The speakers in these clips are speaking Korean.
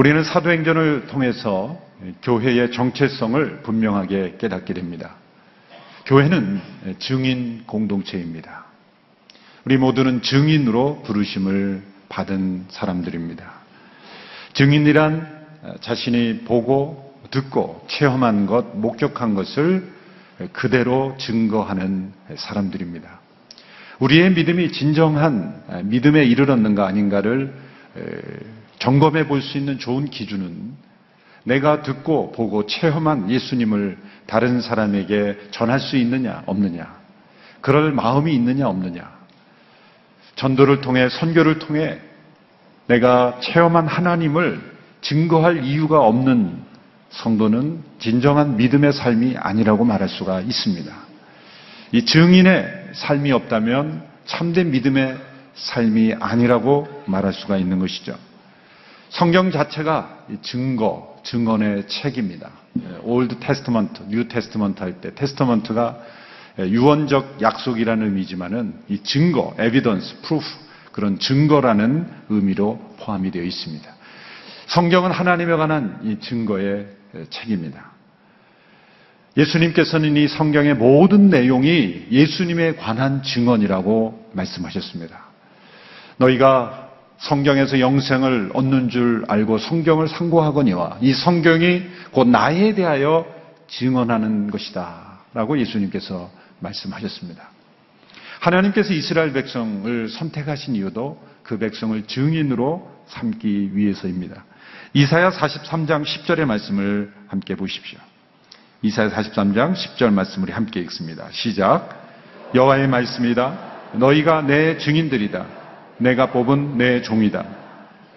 우리는 사도행전을 통해서 교회의 정체성을 분명하게 깨닫게 됩니다. 교회는 증인 공동체입니다. 우리 모두는 증인으로 부르심을 받은 사람들입니다. 증인이란 자신이 보고 듣고 체험한 것, 목격한 것을 그대로 증거하는 사람들입니다. 우리의 믿음이 진정한 믿음에 이르렀는가 아닌가를 점검해 볼 수 있는 좋은 기준은 내가 듣고 보고 체험한 예수님을 다른 사람에게 전할 수 있느냐, 없느냐. 그럴 마음이 있느냐, 없느냐. 전도를 통해, 선교를 통해 내가 체험한 하나님을 증거할 이유가 없는 성도는 진정한 믿음의 삶이 아니라고 말할 수가 있습니다. 이 증인의 삶이 없다면 참된 믿음의 삶이 아니라고 말할 수가 있는 것이죠. 성경 자체가 증거, 증언의 책입니다. Old Testament, New Testament 할 때 testament가 유언적 약속이라는 의미지만은 이 증거, evidence, proof 그런 증거라는 의미로 포함이 되어 있습니다. 성경은 하나님에 관한 이 증거의 책입니다. 예수님께서는 이 성경의 모든 내용이 예수님에 관한 증언이라고 말씀하셨습니다. 너희가 성경에서 영생을 얻는 줄 알고 성경을 상고하거니와 이 성경이 곧 나에 대하여 증언하는 것이다. 라고 예수님께서 말씀하셨습니다. 하나님께서 이스라엘 백성을 선택하신 이유도 그 백성을 증인으로 삼기 위해서입니다. 이사야 43장 10절의 말씀을 함께 보십시오. 이사야 43장 10절 말씀을 함께 읽습니다. 시작. 여호와의 말씀이다. 너희가 내 증인들이다. 내가 뽑은 내 종이다.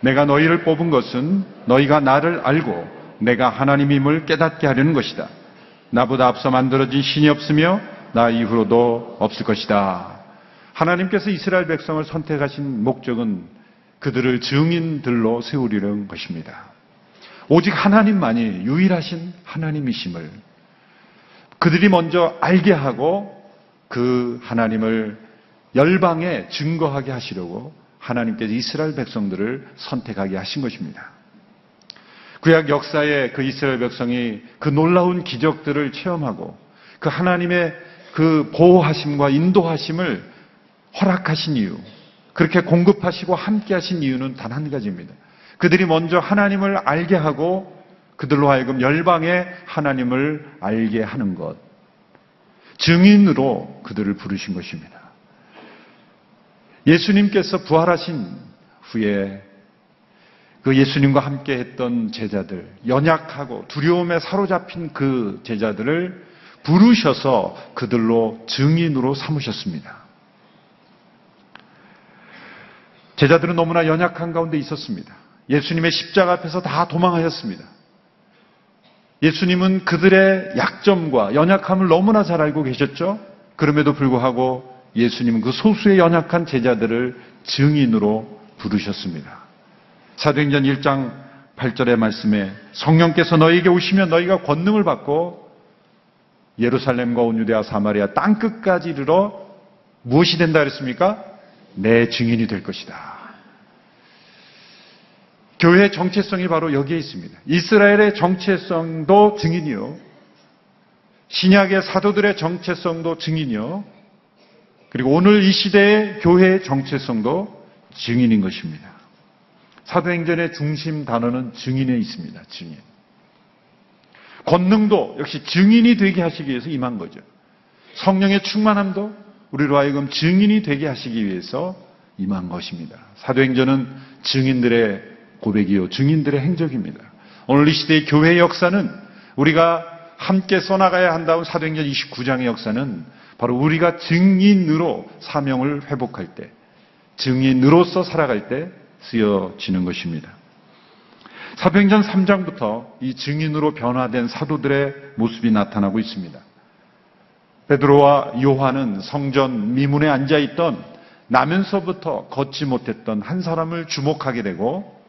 내가 너희를 뽑은 것은 너희가 나를 알고 내가 하나님임을 깨닫게 하려는 것이다. 나보다 앞서 만들어진 신이 없으며 나 이후로도 없을 것이다. 하나님께서 이스라엘 백성을 선택하신 목적은 그들을 증인들로 세우려는 것입니다. 오직 하나님만이 유일하신 하나님이심을 그들이 먼저 알게 하고 그 하나님을 열방에 증거하게 하시려고 하나님께서 이스라엘 백성들을 선택하게 하신 것입니다. 구약 역사에 그 이스라엘 백성이 그 놀라운 기적들을 체험하고 그 하나님의 그 보호하심과 인도하심을 허락하신 이유, 그렇게 공급하시고 함께 하신 이유는 단 한 가지입니다. 그들이 먼저 하나님을 알게 하고 그들로 하여금 열방의 하나님을 알게 하는 것. 증인으로 그들을 부르신 것입니다. 예수님께서 부활하신 후에 그 예수님과 함께 했던 제자들, 연약하고 두려움에 사로잡힌 그 제자들을 부르셔서 그들로 증인으로 삼으셨습니다. 제자들은 너무나 연약한 가운데 있었습니다. 예수님의 십자가 앞에서 다 도망하였습니다. 예수님은 그들의 약점과 연약함을 너무나 잘 알고 계셨죠? 그럼에도 불구하고 예수님은 그 소수의 연약한 제자들을 증인으로 부르셨습니다. 사도행전 1장 8절의 말씀에 성령께서 너에게 오시면 너희가 권능을 받고 예루살렘과 온 유대와 사마리아 땅 끝까지 이르러 무엇이 된다 그랬습니까? 내 증인이 될 것이다. 교회의 정체성이 바로 여기에 있습니다. 이스라엘의 정체성도 증인이요. 신약의 사도들의 정체성도 증인이요. 그리고 오늘 이 시대의 교회의 정체성도 증인인 것입니다. 사도행전의 중심 단어는 증인에 있습니다. 증인. 권능도 역시 증인이 되게 하시기 위해서 임한 거죠. 성령의 충만함도 우리로 하여금 증인이 되게 하시기 위해서 임한 것입니다. 사도행전은 증인들의 고백이요. 증인들의 행적입니다. 오늘 이 시대의 교회의 역사는 우리가 함께 써나가야 한다는 사도행전 29장의 역사는 바로 우리가 증인으로 사명을 회복할 때, 증인으로서 살아갈 때 쓰여지는 것입니다. 사도행전 3장부터 이 증인으로 변화된 사도들의 모습이 나타나고 있습니다. 베드로와 요한은 성전 미문에 앉아 있던 나면서부터 걷지 못했던 한 사람을 주목하게 되고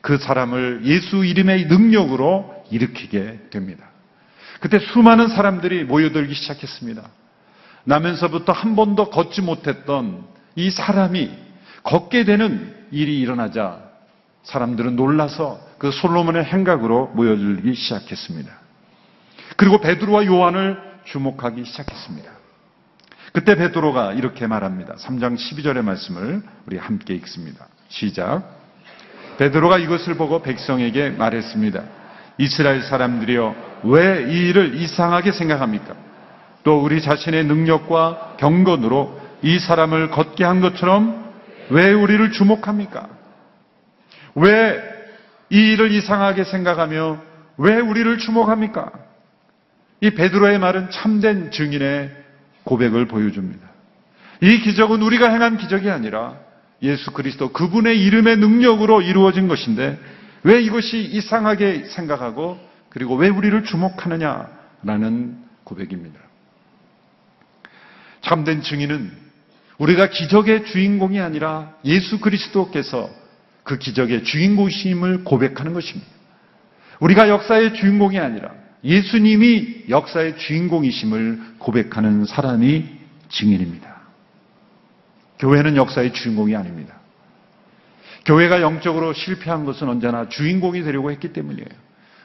그 사람을 예수 이름의 능력으로 일으키게 됩니다. 그때 수많은 사람들이 모여들기 시작했습니다. 나면서부터 한 번도 걷지 못했던 이 사람이 걷게 되는 일이 일어나자 사람들은 놀라서 그 솔로몬의 행각으로 모여들기 시작했습니다. 그리고 베드로와 요한을 주목하기 시작했습니다. 그때 베드로가 이렇게 말합니다. 3장 12절의 말씀을 우리 함께 읽습니다. 시작. 베드로가 이것을 보고 백성에게 말했습니다. 이스라엘 사람들이여 왜 이 일을 이상하게 생각합니까? 또 우리 자신의 능력과 경건으로 이 사람을 걷게 한 것처럼 왜 우리를 주목합니까? 왜 이 일을 이상하게 생각하며 왜 우리를 주목합니까? 이 베드로의 말은 참된 증인의 고백을 보여줍니다. 이 기적은 우리가 행한 기적이 아니라 예수 그리스도 그분의 이름의 능력으로 이루어진 것인데 왜 이것이 이상하게 생각하고 그리고 왜 우리를 주목하느냐라는 고백입니다. 참된 증인은 우리가 기적의 주인공이 아니라 예수 그리스도께서 그 기적의 주인공이심을 고백하는 것입니다. 우리가 역사의 주인공이 아니라 예수님이 역사의 주인공이심을 고백하는 사람이 증인입니다. 교회는 역사의 주인공이 아닙니다. 교회가 영적으로 실패한 것은 언제나 주인공이 되려고 했기 때문이에요.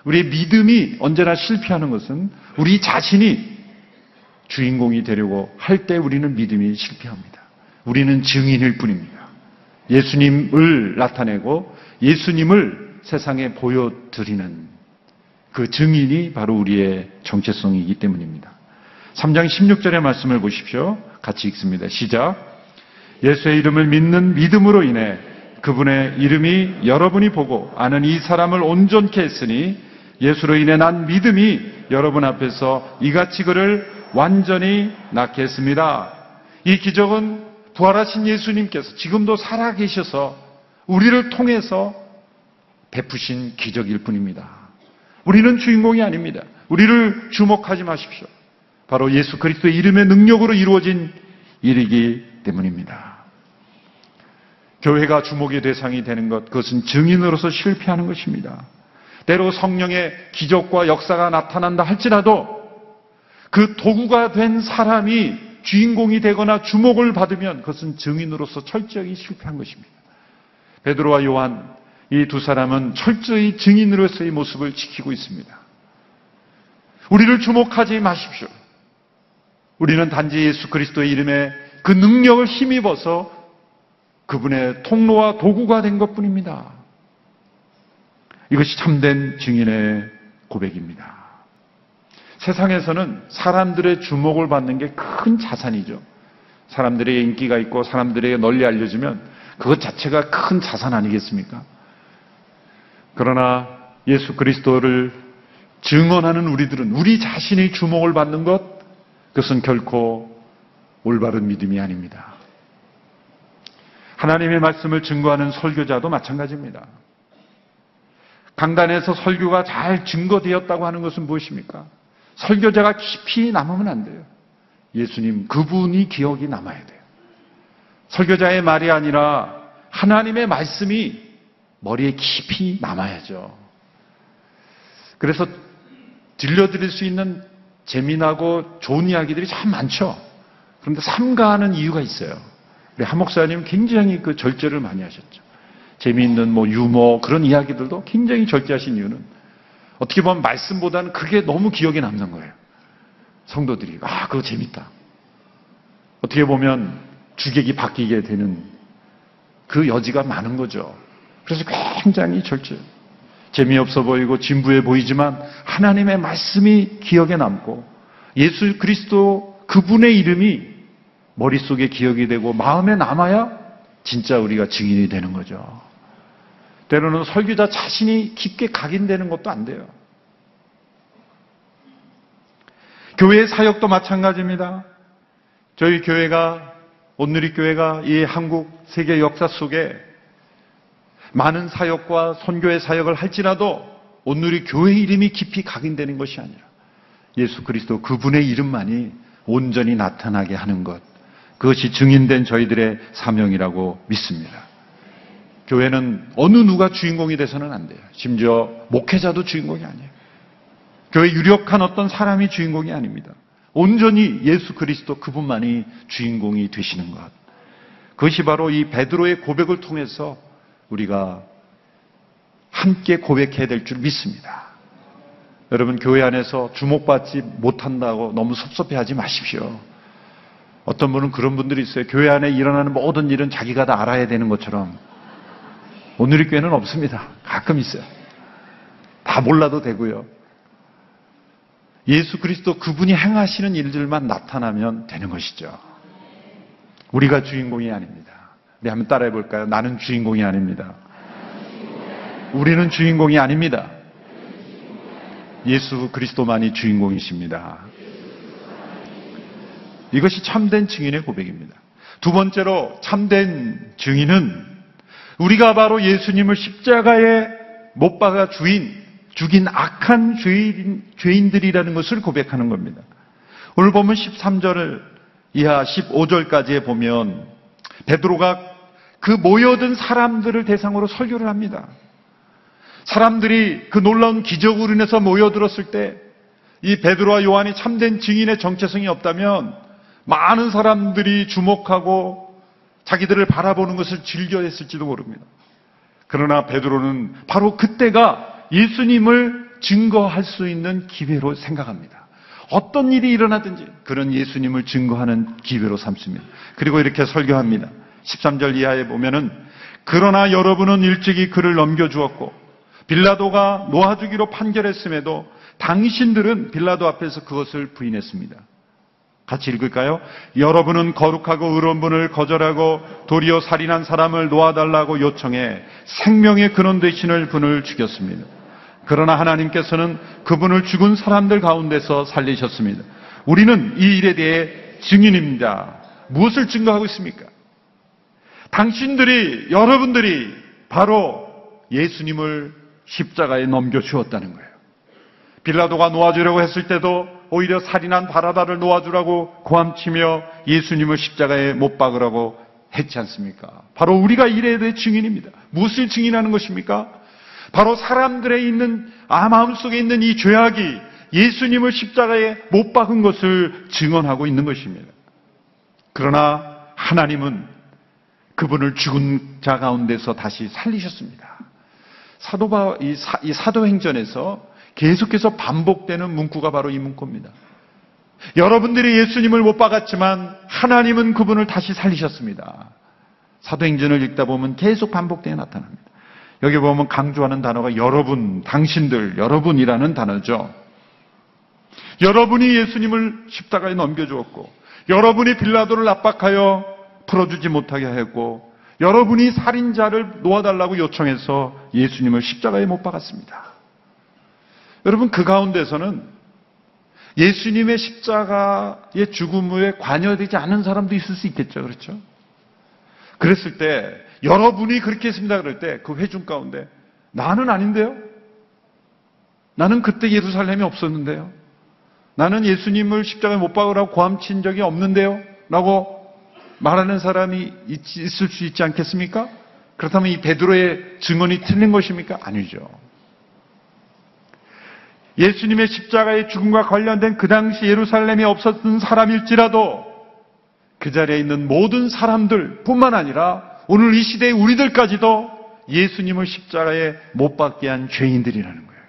우리의 믿음이 언제나 실패하는 것은 우리 자신이 주인공이 되려고 할 때 우리는 믿음이 실패합니다. 우리는 증인일 뿐입니다. 예수님을 나타내고 예수님을 세상에 보여드리는 그 증인이 바로 우리의 정체성이기 때문입니다. 3장 16절의 말씀을 보십시오. 같이 읽습니다. 시작. 예수의 이름을 믿는 믿음으로 인해 그분의 이름이 여러분이 보고 아는 이 사람을 온전케 했으니 예수로 인해 난 믿음이 여러분 앞에서 이같이 그를 완전히 낳게 했습니다. 이 기적은 부활하신 예수님께서 지금도 살아계셔서 우리를 통해서 베푸신 기적일 뿐입니다. 우리는 주인공이 아닙니다. 우리를 주목하지 마십시오. 바로 예수 그리스도의 이름의 능력으로 이루어진 일이기 때문입니다. 교회가 주목의 대상이 되는 것, 그것은 증인으로서 실패하는 것입니다. 때로 성령의 기적과 역사가 나타난다 할지라도 그 도구가 된 사람이 주인공이 되거나 주목을 받으면 그것은 증인으로서 철저히 실패한 것입니다. 베드로와 요한 이 두 사람은 철저히 증인으로서의 모습을 지키고 있습니다. 우리를 주목하지 마십시오. 우리는 단지 예수 그리스도의 이름에 그 능력을 힘입어서 그분의 통로와 도구가 된 것 뿐입니다. 이것이 참된 증인의 고백입니다. 세상에서는 사람들의 주목을 받는 게 큰 자산이죠. 사람들의 인기가 있고 사람들에게 널리 알려지면 그것 자체가 큰 자산 아니겠습니까? 그러나 예수 그리스도를 증언하는 우리들은 우리 자신이 주목을 받는 것, 그것은 결코 올바른 믿음이 아닙니다. 하나님의 말씀을 증거하는 설교자도 마찬가지입니다. 강단에서 설교가 잘 증거되었다고 하는 것은 무엇입니까? 설교자가 깊이 남으면 안 돼요. 예수님, 그분이 기억이 남아야 돼요. 설교자의 말이 아니라 하나님의 말씀이 머리에 깊이 남아야죠. 그래서 들려드릴 수 있는 재미나고 좋은 이야기들이 참 많죠. 그런데 삼가하는 이유가 있어요. 우리 한 목사님 굉장히 그 절제를 많이 하셨죠. 재미있는 뭐 유머 그런 이야기들도 굉장히 절제하신 이유는 어떻게 보면 말씀보다는 그게 너무 기억에 남는 거예요. 성도들이 아 그거 재밌다. 어떻게 보면 주객이 바뀌게 되는 그 여지가 많은 거죠. 그래서 굉장히 절제. 재미없어 보이고 진부해 보이지만 하나님의 말씀이 기억에 남고 예수 그리스도 그분의 이름이 머릿속에 기억이 되고 마음에 남아야 진짜 우리가 증인이 되는 거죠. 때로는 설교자 자신이 깊게 각인되는 것도 안 돼요. 교회 사역도 마찬가지입니다. 저희 교회가 온누리 교회가 이 한국 세계 역사 속에 많은 사역과 선교의 사역을 할지라도 온누리 교회 이름이 깊이 각인되는 것이 아니라 예수 그리스도 그분의 이름만이 온전히 나타나게 하는 것 그것이 증인된 저희들의 사명이라고 믿습니다. 교회는 어느 누가 주인공이 돼서는 안 돼요. 심지어 목회자도 주인공이 아니에요. 교회 유력한 어떤 사람이 주인공이 아닙니다. 온전히 예수 그리스도 그분만이 주인공이 되시는 것. 그것이 바로 이 베드로의 고백을 통해서 우리가 함께 고백해야 될 줄 믿습니다. 여러분 교회 안에서 주목받지 못한다고 너무 섭섭해하지 마십시오. 어떤 분은 그런 분들이 있어요. 교회 안에 일어나는 모든 일은 자기가 다 알아야 되는 것처럼 오늘의 교회는 없습니다. 가끔 있어요. 다 몰라도 되고요. 예수 그리스도 그분이 행하시는 일들만 나타나면 되는 것이죠. 우리가 주인공이 아닙니다. 우리 한번 따라해 볼까요? 나는 주인공이 아닙니다. 우리는 주인공이 아닙니다. 예수 그리스도만이 주인공이십니다. 이것이 참된 증인의 고백입니다. 두 번째로 참된 증인은 우리가 바로 예수님을 십자가에 못 박아 주인, 죽인 악한 죄인, 죄인들이라는 것을 고백하는 겁니다. 오늘 보면 13절 이하 15절까지에 보면 베드로가 그 모여든 사람들을 대상으로 설교를 합니다. 사람들이 그 놀라운 기적으로 인해서 모여들었을 때 이 베드로와 요한이 참된 증인의 정체성이 없다면 많은 사람들이 주목하고 자기들을 바라보는 것을 즐겨했을지도 모릅니다. 그러나 베드로는 바로 그때가 예수님을 증거할 수 있는 기회로 생각합니다. 어떤 일이 일어나든지 그런 예수님을 증거하는 기회로 삼습니다. 그리고 이렇게 설교합니다. 13절 이하에 보면은 그러나 여러분은 일찍이 그를 넘겨주었고 빌라도가 놓아주기로 판결했음에도 당신들은 빌라도 앞에서 그것을 부인했습니다. 같이 읽을까요? 여러분은 거룩하고 의로운 분을 거절하고 도리어 살인한 사람을 놓아달라고 요청해 생명의 근원 되시는 분을 죽였습니다. 그러나 하나님께서는 그분을 죽은 사람들 가운데서 살리셨습니다. 우리는 이 일에 대해 증인입니다. 무엇을 증거하고 있습니까? 당신들이, 여러분들이 바로 예수님을 십자가에 넘겨주었다는 거예요. 빌라도가 놓아주려고 했을 때도 오히려 살인한 바라다를 놓아주라고 고함치며 예수님을 십자가에 못 박으라고 했지 않습니까? 바로 우리가 이래야 될 증인입니다. 무엇을 증인하는 것입니까? 바로 사람들의 있는, 아, 마음속에 있는 이 죄악이 예수님을 십자가에 못 박은 것을 증언하고 있는 것입니다. 그러나 하나님은 그분을 죽은 자 가운데서 다시 살리셨습니다. 사도바, 이, 사, 이 사도행전에서 계속해서 반복되는 문구가 바로 이 문구입니다. 여러분들이 예수님을 못 박았지만 하나님은 그분을 다시 살리셨습니다. 사도행전을 읽다 보면 계속 반복되어 나타납니다. 여기 보면 강조하는 단어가 여러분, 당신들, 여러분이라는 단어죠. 여러분이 예수님을 십자가에 넘겨주었고, 여러분이 빌라도를 압박하여 풀어주지 못하게 했고, 여러분이 살인자를 놓아달라고 요청해서 예수님을 십자가에 못 박았습니다. 여러분, 그 가운데서는 예수님의 십자가의 죽음 후에 관여되지 않은 사람도 있을 수 있겠죠. 그렇죠? 그랬을 때, 여러분이 그렇게 했습니다. 그럴 때, 그 회중 가운데, 나는 아닌데요? 나는 그때 예루살렘에 없었는데요? 나는 예수님을 십자가에 못 박으라고 고함친 적이 없는데요? 라고 말하는 사람이 있, 있을 수 있지 않겠습니까? 그렇다면 이 베드로의 증언이 틀린 것입니까? 아니죠. 예수님의 십자가의 죽음과 관련된 그 당시 예루살렘에 없었던 사람일지라도 그 자리에 있는 모든 사람들 뿐만 아니라 오늘 이 시대의 우리들까지도 예수님을 십자가에 못 박게 한 죄인들이라는 거예요.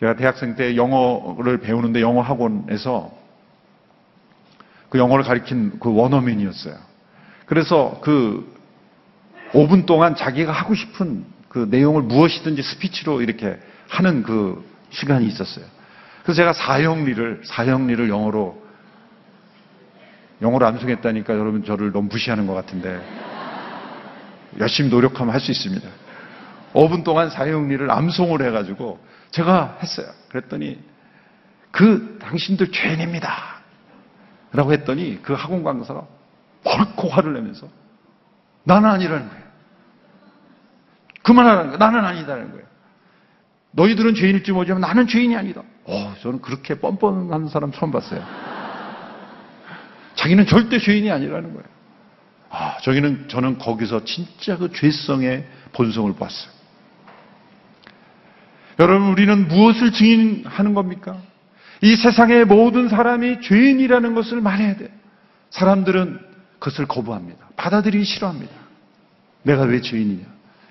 제가 대학생 때 영어를 배우는데 영어 학원에서 그 영어를 가리킨 그 원어민이었어요. 그래서 그 5분 동안 자기가 하고 싶은 그 내용을 무엇이든지 스피치로 이렇게 하는 그 시간이 있었어요. 그래서 제가 사형리를, 사형리를 영어로, 영어로 암송했다니까 여러분 저를 너무 무시하는 것 같은데, 열심히 노력하면 할 수 있습니다. 5분 동안 사형리를 암송을 해가지고 제가 했어요. 그랬더니 그 당신들 죄인입니다. 라고 했더니 그 학원 강사가 벌컥 화를 내면서 나는 아니라는 거예요. 그만하라는 거예요. 나는 아니다라는 거예요. 너희들은 죄인일지 모르지만 나는 죄인이 아니다. 어, 저는 그렇게 뻔뻔한 사람 처음 봤어요. 자기는 절대 죄인이 아니라는 거예요. 아, 저기는, 저는 거기서 진짜 그 죄성의 본성을 봤어요. 여러분, 우리는 무엇을 증인하는 겁니까? 이 세상의 모든 사람이 죄인이라는 것을 말해야 돼요. 사람들은 그것을 거부합니다. 받아들이기 싫어합니다. 내가 왜 죄인이냐?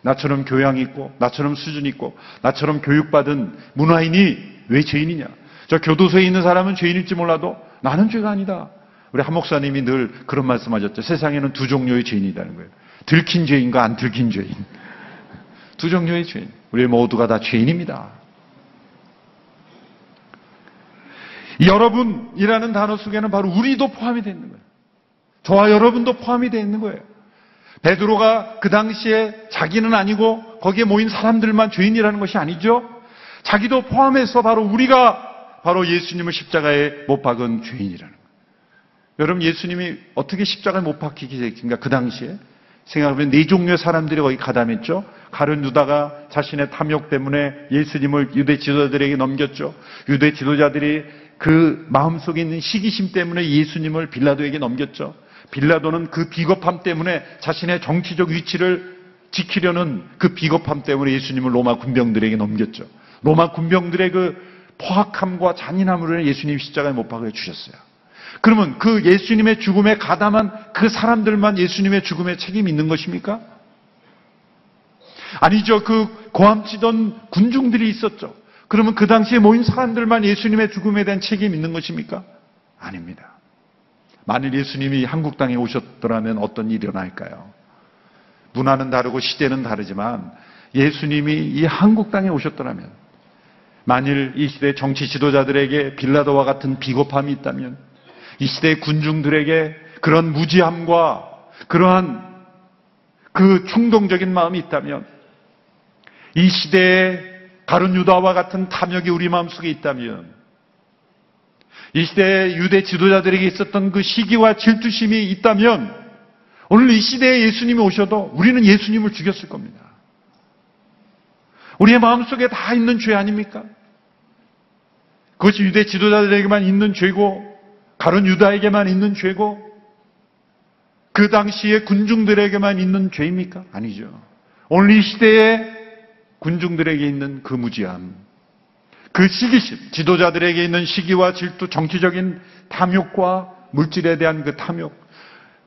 나처럼 교양 있고, 나처럼 수준 있고, 나처럼 교육받은 문화인이 왜 죄인이냐? 저 교도소에 있는 사람은 죄인일지 몰라도 나는 죄가 아니다. 우리 한 목사님이 늘 그런 말씀하셨죠. 세상에는 두 종류의 죄인이라는 거예요. 들킨 죄인과 안 들킨 죄인. 두 종류의 죄인. 우리 모두가 다 죄인입니다. 이 여러분이라는 단어 속에는 바로 우리도 포함이 되어 있는 거예요. 저와 여러분도 포함이 되어 있는 거예요. 베드로가 그 당시에 자기는 아니고 거기에 모인 사람들만 죄인이라는 것이 아니죠. 자기도 포함해서 바로 우리가 바로 예수님을 십자가에 못 박은 죄인이라는 거예요. 여러분 예수님이 어떻게 십자가에 못 박히게 됐습니까? 그 당시에 생각해보면 네 종류의 사람들이 거기 가담했죠. 가룟 유다가 자신의 탐욕 때문에 예수님을 유대 지도자들에게 넘겼죠. 유대 지도자들이 그 마음속에 있는 시기심 때문에 예수님을 빌라도에게 넘겼죠. 빌라도는 그 비겁함 때문에 자신의 정치적 위치를 지키려는 그 비겁함 때문에 예수님을 로마 군병들에게 넘겼죠. 로마 군병들의 그 포악함과 잔인함으로 예수님 십자가에 못 박아 주셨어요. 그러면 그 예수님의 죽음에 가담한 그 사람들만 예수님의 죽음에 책임이 있는 것입니까? 아니죠. 그 고함치던 군중들이 있었죠. 그러면 그 당시에 모인 사람들만 예수님의 죽음에 대한 책임이 있는 것입니까? 아닙니다. 만일 예수님이 한국 땅에 오셨더라면 어떤 일이 일어날까요? 문화는 다르고 시대는 다르지만 예수님이 이 한국 땅에 오셨더라면 만일 이 시대 정치 지도자들에게 빌라도와 같은 비겁함이 있다면 이 시대 군중들에게 그런 무지함과 그러한 그 충동적인 마음이 있다면 이 시대에 가룟 유다와 같은 탐욕이 우리 마음속에 있다면 이 시대의 유대 지도자들에게 있었던 그 시기와 질투심이 있다면 오늘 이 시대에 예수님이 오셔도 우리는 예수님을 죽였을 겁니다. 우리의 마음속에 다 있는 죄 아닙니까? 그것이 유대 지도자들에게만 있는 죄고 가룟 유다에게만 있는 죄고 그 당시의 군중들에게만 있는 죄입니까? 아니죠. 오늘 이 시대에 군중들에게 있는 그 무지함, 그 시기심, 지도자들에게 있는 시기와 질투, 정치적인 탐욕과 물질에 대한 그 탐욕,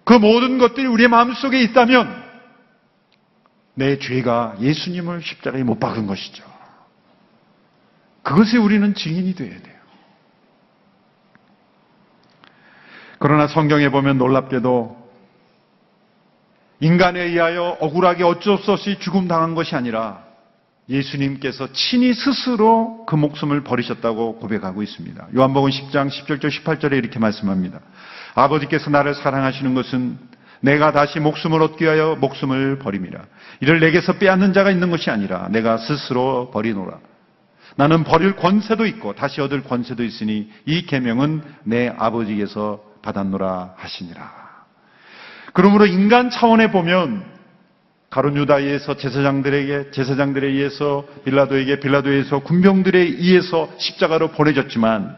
그 모든 것들이 우리의 마음속에 있다면 내 죄가 예수님을 십자가에 못 박은 것이죠. 그것에 우리는 증인이 되어야 돼요. 그러나 성경에 보면 놀랍게도 인간에 의하여 억울하게 어쩔 수 없이 죽음 당한 것이 아니라 예수님께서 친히 스스로 그 목숨을 버리셨다고 고백하고 있습니다. 요한복음 10장 17절 18절에 이렇게 말씀합니다. 아버지께서 나를 사랑하시는 것은 내가 다시 목숨을 얻기 위하여 목숨을 버림이라. 이를 내게서 빼앗는 자가 있는 것이 아니라 내가 스스로 버리노라. 나는 버릴 권세도 있고 다시 얻을 권세도 있으니 이 계명은 내 아버지께서 받았노라 하시니라. 그러므로 인간 차원에 보면 가론 유다에 의해서 제사장들에게 제사장들에 의해서 빌라도에게 빌라도에 의해서 군병들에 의해서 십자가로 보내졌지만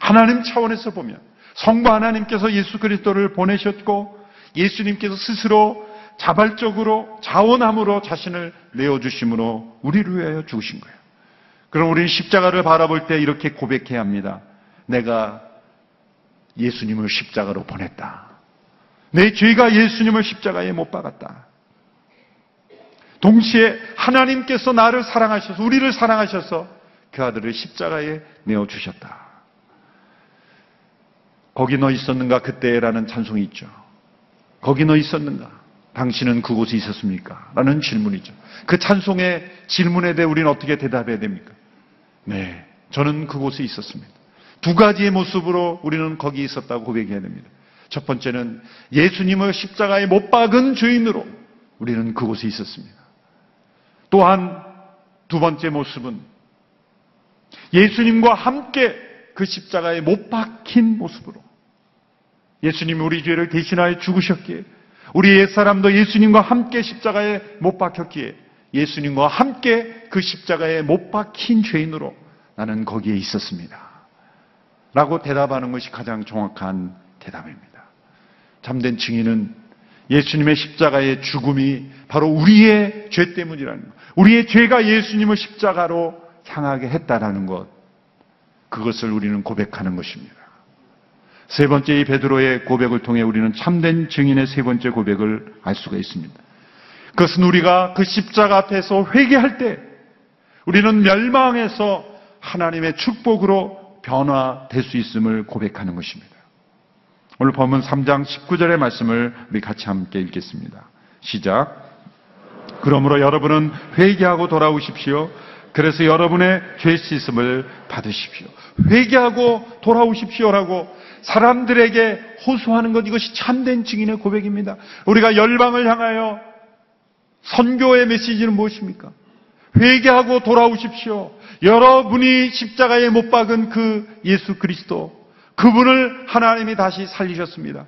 하나님 차원에서 보면 성부 하나님께서 예수 그리스도를 보내셨고 예수님께서 스스로 자발적으로 자원함으로 자신을 내어 주심으로 우리를 위하여 죽으신 거예요. 그럼 우리는 십자가를 바라볼 때 이렇게 고백해야 합니다. 내가 예수님을 십자가로 보냈다. 내 죄가 예수님을 십자가에 못 박았다. 동시에 하나님께서 나를 사랑하셔서 우리를 사랑하셔서 그 아들을 십자가에 내어 주셨다. 거기 너 있었는가 그때라는 찬송이 있죠. 거기 너 있었는가? 당신은 그곳에 있었습니까? 라는 질문이죠. 그 찬송의 질문에 대해 우리는 어떻게 대답해야 됩니까? 네, 저는 그곳에 있었습니다. 두 가지의 모습으로 우리는 거기 있었다고 고백해야 됩니다. 첫 번째는 예수님을 십자가에 못 박은 죄인으로 우리는 그곳에 있었습니다. 또한 두 번째 모습은 예수님과 함께 그 십자가에 못 박힌 모습으로 예수님이 우리 죄를 대신하여 죽으셨기에 우리 옛사람도 예수님과 함께 십자가에 못 박혔기에 예수님과 함께 그 십자가에 못 박힌 죄인으로 나는 거기에 있었습니다. 라고 대답하는 것이 가장 정확한 대답입니다. 참된 증인은 예수님의 십자가의 죽음이 바로 우리의 죄 때문이라는 것. 우리의 죄가 예수님을 십자가로 향하게 했다라는 것, 그것을 우리는 고백하는 것입니다. 세 번째 이 베드로의 고백을 통해 우리는 참된 증인의 세 번째 고백을 알 수가 있습니다. 그것은 우리가 그 십자가 앞에서 회개할 때 우리는 멸망에서 하나님의 축복으로 변화될 수 있음을 고백하는 것입니다. 오늘 본문 3장 19절의 말씀을 우리 같이 함께 읽겠습니다. 시작. 그러므로 여러분은 회개하고 돌아오십시오. 그래서 여러분의 죄 씻음을 받으십시오. 회개하고 돌아오십시오라고 사람들에게 호소하는 것 이것이 참된 증인의 고백입니다. 우리가 열방을 향하여 선교의 메시지는 무엇입니까? 회개하고 돌아오십시오. 여러분이 십자가에 못 박은 그 예수 그리스도, 그분을 하나님이 다시 살리셨습니다.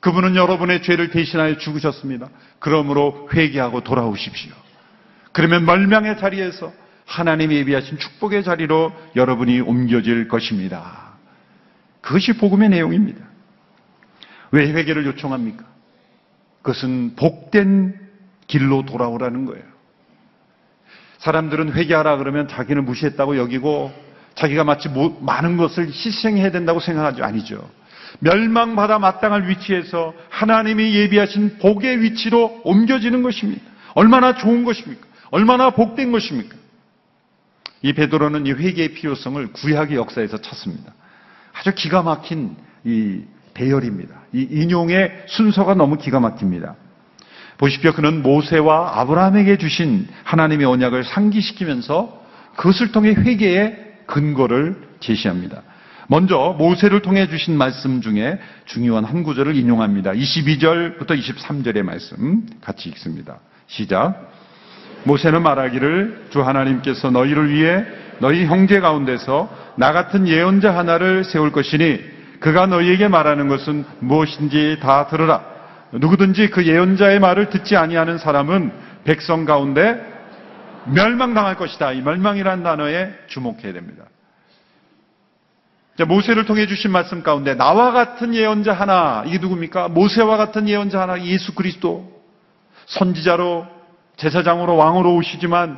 그분은 여러분의 죄를 대신하여 죽으셨습니다. 그러므로 회개하고 돌아오십시오. 그러면 멸망의 자리에서 하나님이 예비하신 축복의 자리로 여러분이 옮겨질 것입니다. 그것이 복음의 내용입니다. 왜 회개를 요청합니까? 그것은 복된 길로 돌아오라는 거예요. 사람들은 회개하라 그러면 자기는 무시했다고 여기고 자기가 마치 모- 많은 것을 희생해야 된다고 생각하죠. 아니죠. 멸망받아 마땅할 위치에서 하나님이 예비하신 복의 위치로 옮겨지는 것입니다. 얼마나 좋은 것입니까? 얼마나 복된 것입니까? 이 베드로는 이 회개의 필요성을 구약의 역사에서 찾습니다. 아주 기가 막힌 이 대열입니다. 이 인용의 순서가 너무 기가 막힙니다. 보십시오. 그는 모세와 아브라함에게 주신 하나님의 언약을 상기시키면서 그것을 통해 회개의 근거를 제시합니다. 먼저 모세를 통해 주신 말씀 중에 중요한 한 구절을 인용합니다. 22절부터 23절의 말씀 같이 읽습니다. 시작. 모세는 말하기를 주 하나님께서 너희를 위해 너희 형제 가운데서 나 같은 예언자 하나를 세울 것이니 그가 너희에게 말하는 것은 무엇인지 다 들으라. 누구든지 그 예언자의 말을 듣지 아니하는 사람은 백성 가운데 멸망당할 것이다. 이 멸망이라는 단어에 주목해야 됩니다. 자, 모세를 통해 주신 말씀 가운데 나와 같은 예언자 하나, 이게 누굽니까? 모세와 같은 예언자 하나, 예수 그리스도. 선지자로, 제사장으로, 왕으로 오시지만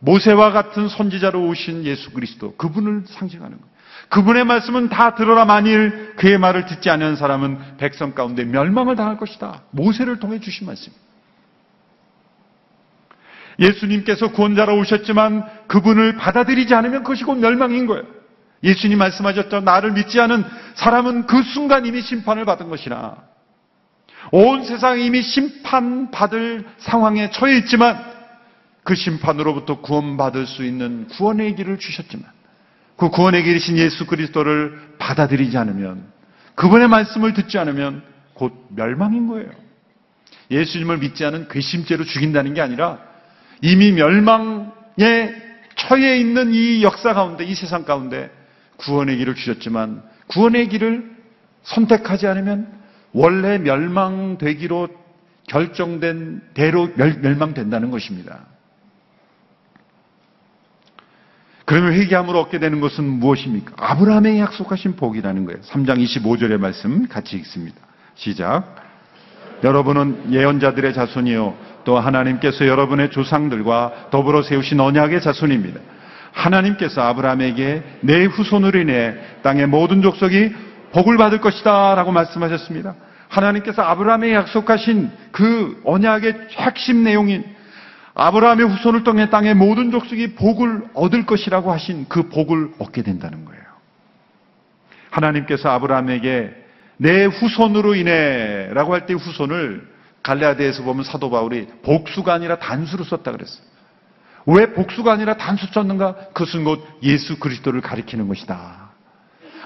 모세와 같은 선지자로 오신 예수 그리스도. 그분을 상징하는 거예요. 그분의 말씀은 다 들어라 만일 그의 말을 듣지 않는 사람은 백성 가운데 멸망을 당할 것이다. 모세를 통해 주신 말씀. 예수님께서 구원자로 오셨지만 그분을 받아들이지 않으면 그것이 곧 멸망인 거예요. 예수님 말씀하셨죠. 나를 믿지 않은 사람은 그 순간 이미 심판을 받은 것이라. 온 세상이 이미 심판받을 상황에 처해 있지만 그 심판으로부터 구원받을 수 있는 구원의 길을 주셨지만 그 구원의 길이신 예수 그리스도를 받아들이지 않으면 그분의 말씀을 듣지 않으면 곧 멸망인 거예요. 예수님을 믿지 않은 괘씸죄로 죽인다는 게 아니라 이미 멸망에 처해 있는 이 역사 가운데 이 세상 가운데 구원의 길을 주셨지만 구원의 길을 선택하지 않으면 원래 멸망되기로 결정된 대로 멸- 멸망된다는 것입니다. 그러면 회개함으로 얻게 되는 것은 무엇입니까? 아브라함의 약속하신 복이라는 거예요. 3장 25절의 말씀 같이 읽습니다. 시작. 여러분은 예언자들의 자손이요 또 하나님께서 여러분의 조상들과 더불어 세우신 언약의 자손입니다. 하나님께서 아브라함에게 내 후손으로 인해 땅의 모든 족속이 복을 받을 것이다 라고 말씀하셨습니다. 하나님께서 아브라함에 약속하신 그 언약의 핵심 내용인 아브라함의 후손을 통해 땅의 모든 족속이 복을 얻을 것이라고 하신 그 복을 얻게 된다는 거예요. 하나님께서 아브라함에게 내 후손으로 인해 라고 할 때 후손을 갈라디아에서 보면 사도 바울이 복수가 아니라 단수로 썼다 그랬어요. 왜 복수가 아니라 단수 썼는가? 그것은 곧 예수 그리스도를 가리키는 것이다.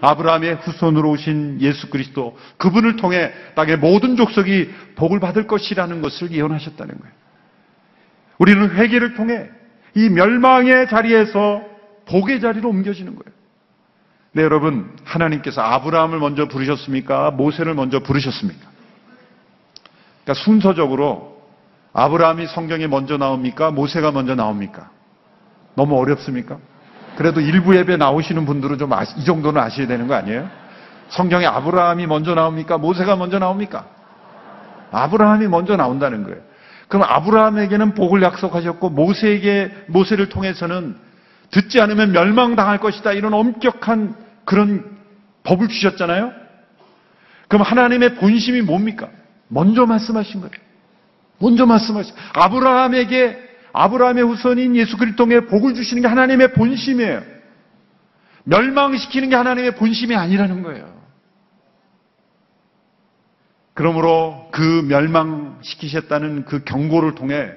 아브라함의 후손으로 오신 예수 그리스도 그분을 통해 땅의 모든 족속이 복을 받을 것이라는 것을 예언하셨다는 거예요. 우리는 회개를 통해 이 멸망의 자리에서 복의 자리로 옮겨지는 거예요. 네, 여러분, 하나님께서 아브라함을 먼저 부르셨습니까? 모세를 먼저 부르셨습니까? 그러니까 순서적으로 아브라함이 성경에 먼저 나옵니까? 모세가 먼저 나옵니까? 너무 어렵습니까? 그래도 일부 예배 나오시는 분들은 좀 이 정도는 아셔야 되는 거 아니에요? 성경에 아브라함이 먼저 나옵니까? 모세가 먼저 나옵니까? 아브라함이 먼저 나온다는 거예요. 그럼 아브라함에게는 복을 약속하셨고 모세에게 모세를 통해서는 듣지 않으면 멸망당할 것이다. 이런 엄격한 그런 법을 주셨잖아요. 그럼 하나님의 본심이 뭡니까? 먼저 말씀하신 거예요. 먼저 말씀하신 아브라함에게 아브라함의 후손인 예수 그리스도의 복을 주시는 게 하나님의 본심이에요. 멸망시키는 게 하나님의 본심이 아니라는 거예요. 그러므로 그 멸망시키셨다는 그 경고를 통해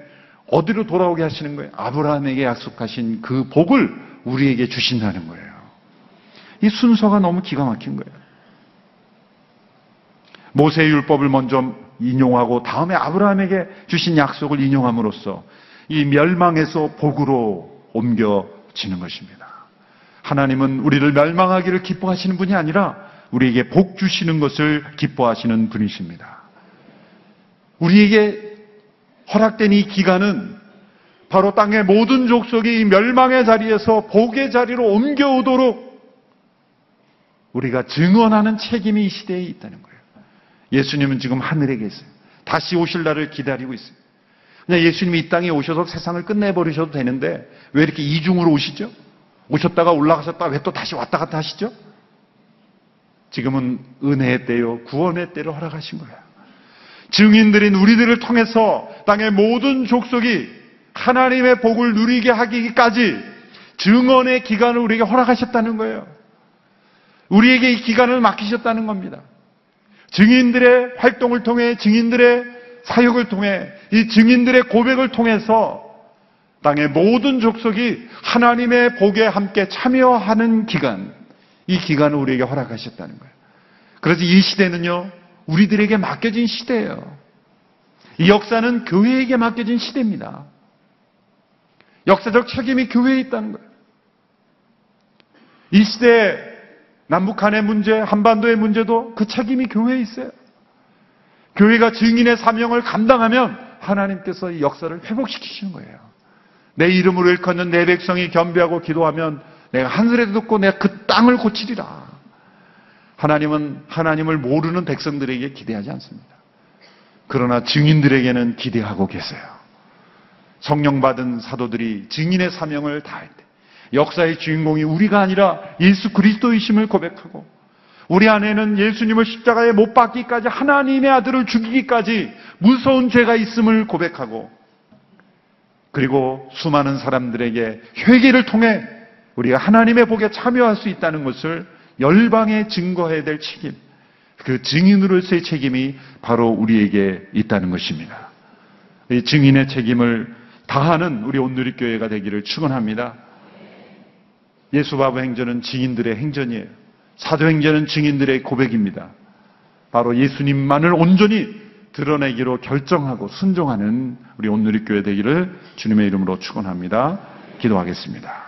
어디로 돌아오게 하시는 거예요? 아브라함에게 약속하신 그 복을 우리에게 주신다는 거예요. 이 순서가 너무 기가 막힌 거예요. 모세의 율법을 먼저 인용하고 다음에 아브라함에게 주신 약속을 인용함으로써 이 멸망에서 복으로 옮겨지는 것입니다. 하나님은 우리를 멸망하기를 기뻐하시는 분이 아니라 우리에게 복 주시는 것을 기뻐하시는 분이십니다. 우리에게 허락된 이 기간은 바로 땅의 모든 족속이 이 멸망의 자리에서 복의 자리로 옮겨오도록 우리가 증언하는 책임이 이 시대에 있다는 거예요. 예수님은 지금 하늘에 계세요. 다시 오실 날을 기다리고 있어요. 그냥 예수님이 이 땅에 오셔서 세상을 끝내버리셔도 되는데 왜 이렇게 이중으로 오시죠? 오셨다가 올라가셨다가 왜 또 다시 왔다 갔다 하시죠? 지금은 은혜의 때요, 구원의 때를 허락하신 거예요. 증인들인 우리들을 통해서 땅의 모든 족속이 하나님의 복을 누리게 하기까지 증언의 기간을 우리에게 허락하셨다는 거예요. 우리에게 이 기간을 맡기셨다는 겁니다. 증인들의 활동을 통해 증인들의 사역을 통해 이 증인들의 고백을 통해서 땅의 모든 족속이 하나님의 복에 함께 참여하는 기간, 이 기간을 우리에게 허락하셨다는 거예요. 그래서 이 시대는요, 우리들에게 맡겨진 시대예요. 이 역사는 교회에게 맡겨진 시대입니다. 역사적 책임이 교회에 있다는 거예요. 이 시대에 남북한의 문제, 한반도의 문제도 그 책임이 교회에 있어요. 교회가 증인의 사명을 감당하면 하나님께서 이 역사를 회복시키시는 거예요. 내 이름으로 일컫는 내 백성이 겸비하고 기도하면 내가 하늘에도 듣고 내가 그 땅을 고치리라. 하나님은 하나님을 모르는 백성들에게 기대하지 않습니다. 그러나 증인들에게는 기대하고 계세요. 성령 받은 사도들이 증인의 사명을 다할 때 역사의 주인공이 우리가 아니라 예수 그리스도이심을 고백하고 우리 안에는 예수님을 십자가에 못 박기까지 하나님의 아들을 죽이기까지 무서운 죄가 있음을 고백하고 그리고 수많은 사람들에게 회개를 통해 우리가 하나님의 복에 참여할 수 있다는 것을 열방에 증거해야 될 책임, 그 증인으로서의 책임이 바로 우리에게 있다는 것입니다. 이 증인의 책임을 다하는 우리 온누리 교회가 되기를 축원합니다. 예수바보 행전은 증인들의 행전이에요. 사도행전은 증인들의 고백입니다. 바로 예수님만을 온전히 드러내기로 결정하고 순종하는 우리 온누리 교회 되기를 주님의 이름으로 축원합니다. 기도하겠습니다.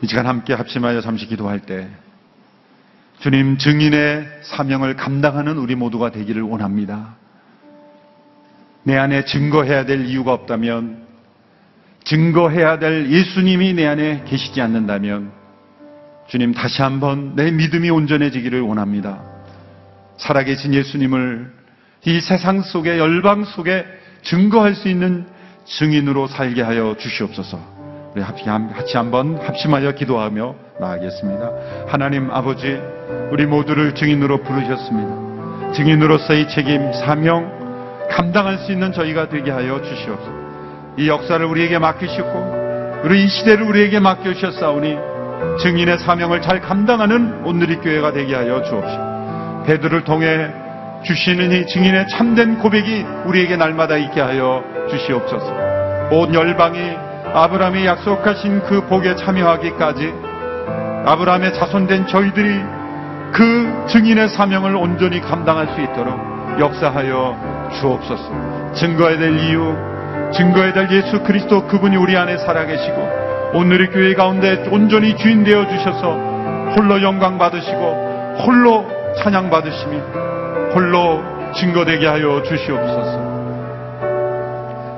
이 시간 함께 합심하여 잠시 기도할 때 주님 증인의 사명을 감당하는 우리 모두가 되기를 원합니다. 내 안에 증거해야 될 이유가 없다면 증거해야 될 예수님이 내 안에 계시지 않는다면 주님 다시 한번 내 믿음이 온전해지기를 원합니다. 살아계신 예수님을 이 세상 속에 열방 속에 증거할 수 있는 증인으로 살게 하여 주시옵소서. 우리 같이 한번 합심하여 기도하며 나아가겠습니다. 하나님 아버지, 우리 모두를 증인으로 부르셨습니다. 증인으로서의 책임, 사명, 감당할 수 있는 저희가 되게 하여 주시옵소서. 이 역사를 우리에게 맡기시고, 우리 이 시대를 우리에게 맡겨주셨사오니, 증인의 사명을 잘 감당하는 오늘의 교회가 되게 하여 주옵시고, 베드를 통해 주시는 이 증인의 참된 고백이 우리에게 날마다 있게 하여 주시옵소서. 온 열방이 아브라함이 약속하신 그 복에 참여하기까지 아브라함의 자손된 저희들이 그 증인의 사명을 온전히 감당할 수 있도록 역사하여 주옵소서. 증거해야 될 이유, 증거해야 될 예수 그리스도 그분이 우리 안에 살아계시고 오늘의 교회 가운데 온전히 주인 되어 주셔서 홀로 영광 받으시고 홀로 찬양 받으시며 홀로 증거되게 하여 주시옵소서.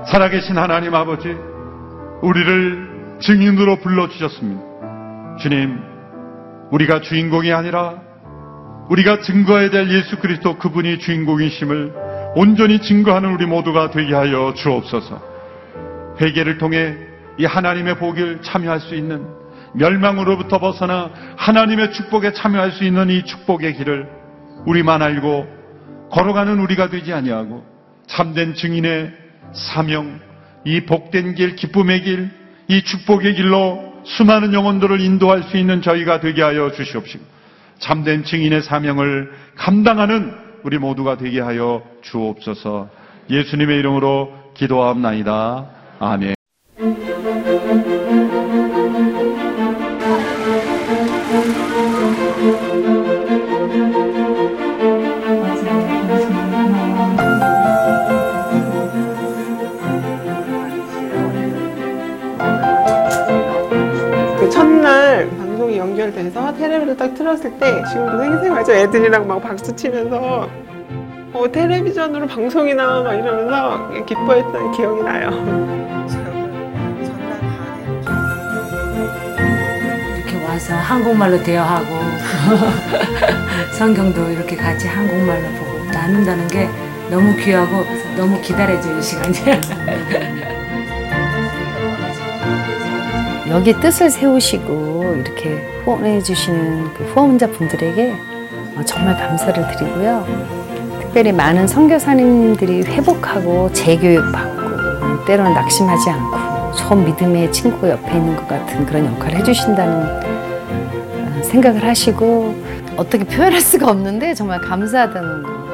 살아계신 하나님 아버지, 우리를 증인으로 불러주셨습니다. 주님, 우리가 주인공이 아니라 우리가 증거해야 될 예수 그리스도 그분이 주인공이심을 온전히 증거하는 우리 모두가 되게 하여 주옵소서. 회개를 통해 이 하나님의 복을 참여할 수 있는 멸망으로부터 벗어나 하나님의 축복에 참여할 수 있는 이 축복의 길을 우리만 알고 걸어가는 우리가 되지 아니하고 참된 증인의 사명, 이 복된 길, 기쁨의 길, 이 축복의 길로 수많은 영혼들을 인도할 수 있는 저희가 되게 하여 주시옵시고 참된 증인의 사명을 감당하는 우리 모두가 되게 하여 주옵소서 예수님의 이름으로 기도하옵나이다. 아멘. 틀었을 때 지금도 생생하죠 애들이랑 막 박수 치면서 어, 텔레비전으로 방송이 나와 막 이러면서 기뻐했던 기억이 나요. 이렇게 와서 한국말로 대화하고 성경도 이렇게 같이 한국말로 보고 나눈다는 게 너무 귀하고 너무 기다려져요 이 시간이. 여기 뜻을 세우시고 이렇게 후원해 주시는 그 후원자 분들에게 어, 정말 감사를 드리고요. 특별히 많은 선교사님들이 회복하고 재교육 받고 때로는 낙심하지 않고 좋은 믿음의 친구 옆에 있는 것 같은 그런 역할을 해주신다는 어, 생각을 하시고 어떻게 표현할 수가 없는데 정말 감사하다는 거.